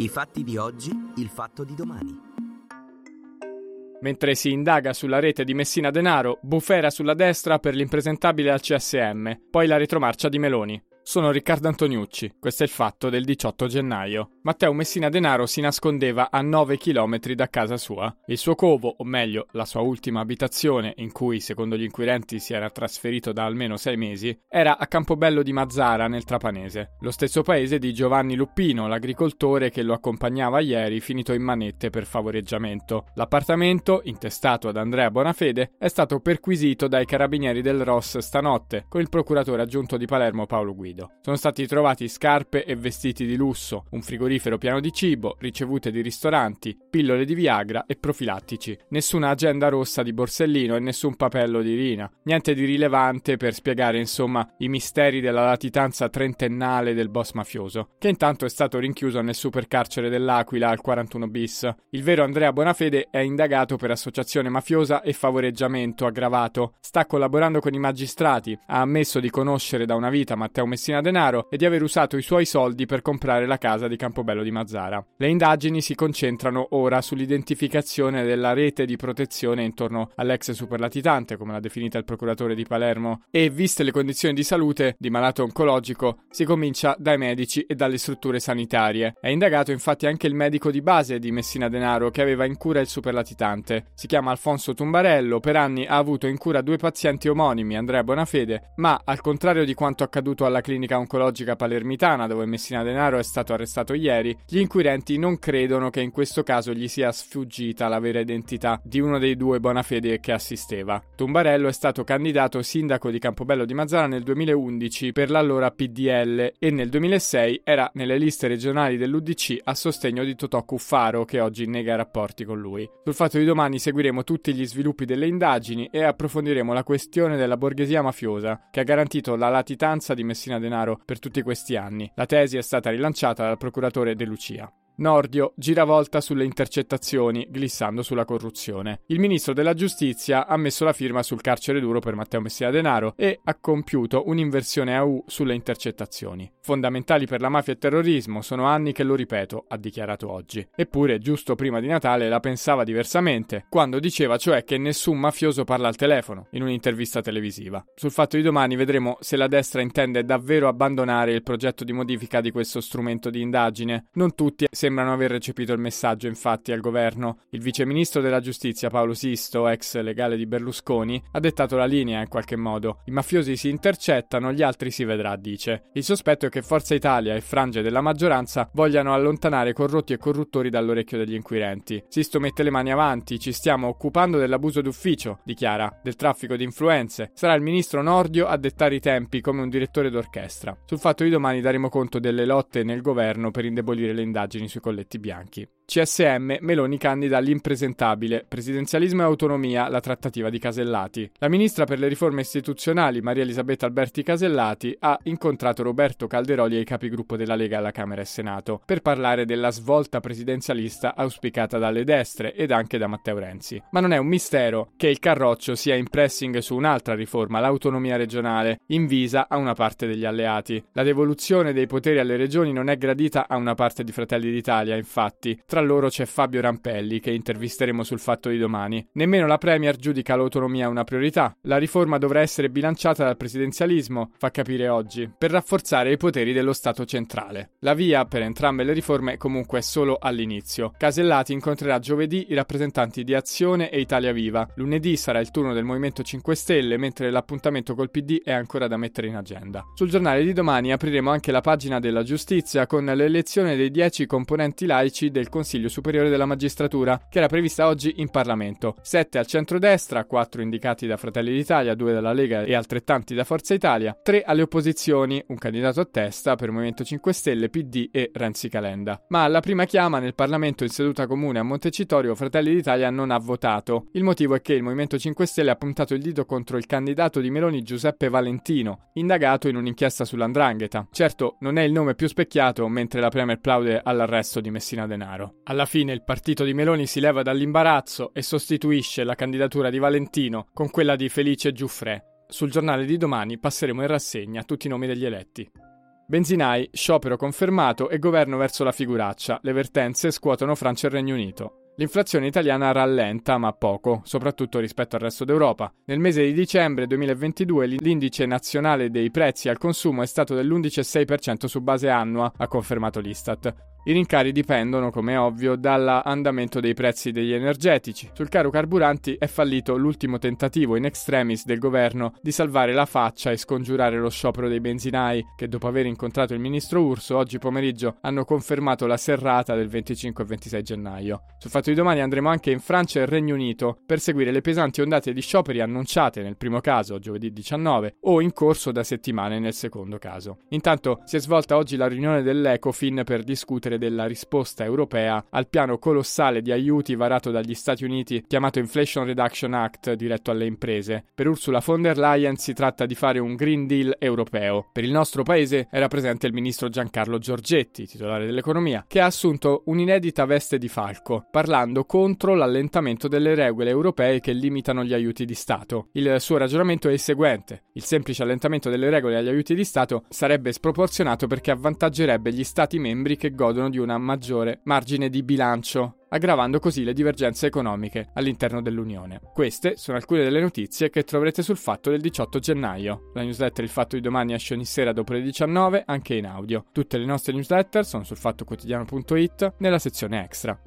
I fatti di oggi, il fatto di domani. Mentre si indaga sulla rete di Messina Denaro, bufera sulla destra per l'impresentabile al CSM, poi la retromarcia di Meloni. Sono Riccardo Antoniucci, questo è il fatto del 18 gennaio. Matteo Messina Denaro si nascondeva a 9 km da casa sua. Il suo covo, o meglio, la sua ultima abitazione, in cui secondo gli inquirenti si era trasferito da almeno 6 mesi, era a Campobello di Mazzara, nel Trapanese, lo stesso paese di Giovanni Luppino, l'agricoltore che lo accompagnava ieri finito in manette per favoreggiamento. L'appartamento, intestato ad Andrea Bonafede, è stato perquisito dai carabinieri del Ross stanotte, con il procuratore aggiunto di Palermo Paolo Guido. Sono stati trovati scarpe e vestiti di lusso, un frigorifero pieno di cibo, ricevute di ristoranti, pillole di Viagra e profilattici. Nessuna agenda rossa di Borsellino e nessun papello di Rina. Niente di rilevante per spiegare, insomma, i misteri della latitanza trentennale del boss mafioso, che intanto è stato rinchiuso nel supercarcere dell'Aquila al 41 bis. Il vero Andrea Bonafede è indagato per associazione mafiosa e favoreggiamento aggravato. Sta collaborando con i magistrati, ha ammesso di conoscere da una vita Matteo Messina Denaro e di aver usato i suoi soldi per comprare la casa di Campobello di Mazzara. Le indagini si concentrano ora sull'identificazione della rete di protezione intorno all'ex superlatitante, come l'ha definita il procuratore di Palermo, e viste le condizioni di salute di malato oncologico, si comincia dai medici e dalle strutture sanitarie. È indagato infatti anche il medico di base di Messina Denaro che aveva in cura il superlatitante. Si chiama Alfonso Tumbarello, per anni ha avuto in cura due pazienti omonimi, Andrea Bonafede, ma al contrario di quanto accaduto alla clinica oncologica palermitana dove Messina Denaro è stato arrestato ieri, gli inquirenti non credono che in questo caso gli sia sfuggita la vera identità di uno dei due Bonafede che assisteva. Tumbarello è stato candidato sindaco di Campobello di Mazzara nel 2011 per l'allora PDL e nel 2006 era nelle liste regionali dell'UDC a sostegno di Totò Cuffaro che oggi nega rapporti con lui. Sul fatto di domani seguiremo tutti gli sviluppi delle indagini e approfondiremo la questione della borghesia mafiosa che ha garantito la latitanza di Messina Denaro per tutti questi anni. La tesi è stata rilanciata dal procuratore De Lucia. Nordio giravolta sulle intercettazioni, glissando sulla corruzione. Il ministro della giustizia ha messo la firma sul carcere duro per Matteo Messina Denaro e ha compiuto un'inversione a U sulle intercettazioni. Fondamentali per la mafia e il terrorismo, sono anni che lo ripeto, ha dichiarato oggi. Eppure, giusto prima di Natale la pensava diversamente, quando diceva cioè che nessun mafioso parla al telefono, in un'intervista televisiva. Sul fatto di domani vedremo se la destra intende davvero abbandonare il progetto di modifica di questo strumento di indagine. Non tutti sembrano aver recepito il messaggio, infatti, al governo. Il viceministro della giustizia Paolo Sisto, ex legale di Berlusconi, ha dettato la linea in qualche modo. I mafiosi si intercettano, gli altri si vedrà, dice. Il sospetto è che Forza Italia e frange della maggioranza vogliano allontanare corrotti e corruttori dall'orecchio degli inquirenti. Sisto mette le mani avanti, ci stiamo occupando dell'abuso d'ufficio, dichiara, del traffico di influenze. Sarà il ministro Nordio a dettare i tempi come un direttore d'orchestra. Sul fatto di domani daremo conto delle lotte nel governo per indebolire le indagini su sui colletti bianchi. CSM, Meloni candida all'impresentabile, presidenzialismo e autonomia, la trattativa di Casellati. La ministra per le riforme istituzionali, Maria Elisabetta Alberti Casellati, ha incontrato Roberto Calderoli e i capigruppo della Lega alla Camera e Senato per parlare della svolta presidenzialista auspicata dalle destre ed anche da Matteo Renzi. Ma non è un mistero che il Carroccio sia in pressing su un'altra riforma, l'autonomia regionale, invisa a una parte degli alleati. La devoluzione dei poteri alle regioni non è gradita a una parte di Fratelli d'Italia, infatti. Tra Tra loro c'è Fabio Rampelli, che intervisteremo sul fatto di domani. Nemmeno la Premier giudica l'autonomia una priorità. La riforma dovrà essere bilanciata dal presidenzialismo, fa capire oggi, per rafforzare i poteri dello Stato centrale. La via per entrambe le riforme comunque è solo all'inizio. Casellati incontrerà giovedì i rappresentanti di Azione e Italia Viva. Lunedì sarà il turno del Movimento 5 Stelle, mentre l'appuntamento col PD è ancora da mettere in agenda. Sul giornale di domani apriremo anche la pagina della giustizia con l'elezione dei 10 componenti laici del Consiglio Superiore della Magistratura, che era prevista oggi in Parlamento. 7 al centro-destra, 4 indicati da Fratelli d'Italia, 2 dalla Lega e altrettanti da Forza Italia, 3 alle opposizioni, un candidato a testa per Movimento 5 Stelle, PD e Renzi Calenda. Ma alla prima chiama nel Parlamento in seduta comune a Montecitorio Fratelli d'Italia non ha votato. Il motivo è che il Movimento 5 Stelle ha puntato il dito contro il candidato di Meloni Giuseppe Valentino, indagato in un'inchiesta sull'andrangheta. Certo, non è il nome più specchiato mentre la Premier plaude all'arresto di Messina Denaro. Alla fine il partito di Meloni si leva dall'imbarazzo e sostituisce la candidatura di Valentino con quella di Felice Giuffre. Sul giornale di domani passeremo in rassegna tutti i nomi degli eletti. Benzinai, sciopero confermato e governo verso la figuraccia. Le vertenze scuotono Francia e Regno Unito. L'inflazione italiana rallenta, ma poco, soprattutto rispetto al resto d'Europa. Nel mese di dicembre 2022 l'indice nazionale dei prezzi al consumo è stato dell'11,6% su base annua, ha confermato l'Istat. I rincari dipendono, come è ovvio, dall'andamento dei prezzi degli energetici. Sul caro carburanti è fallito l'ultimo tentativo in extremis del governo di salvare la faccia e scongiurare lo sciopero dei benzinai, che dopo aver incontrato il ministro Urso oggi pomeriggio hanno confermato la serrata del 25 e 26 gennaio. Sul fatto di domani andremo anche in Francia e Regno Unito per seguire le pesanti ondate di scioperi annunciate nel primo caso, giovedì 19, o in corso da settimane nel secondo caso. Intanto si è svolta oggi la riunione dell'Ecofin per discutere della risposta europea al piano colossale di aiuti varato dagli Stati Uniti chiamato Inflation Reduction Act diretto alle imprese. Per Ursula von der Leyen si tratta di fare un Green Deal europeo. Per il nostro paese era presente il ministro Giancarlo Giorgetti, titolare dell'economia, che ha assunto un'inedita veste di falco, parlando contro l'allentamento delle regole europee che limitano gli aiuti di Stato. Il suo ragionamento è il seguente: il semplice allentamento delle regole agli aiuti di Stato sarebbe sproporzionato perché avvantaggerebbe gli Stati membri che godono di una maggiore margine di bilancio aggravando così le divergenze economiche all'interno dell'Unione. Queste sono alcune delle notizie che troverete sul fatto del 18 gennaio. La newsletter Il Fatto di Domani esce ogni sera dopo le 19, anche in audio. Tutte le nostre newsletter sono sul fattoquotidiano.it nella sezione extra.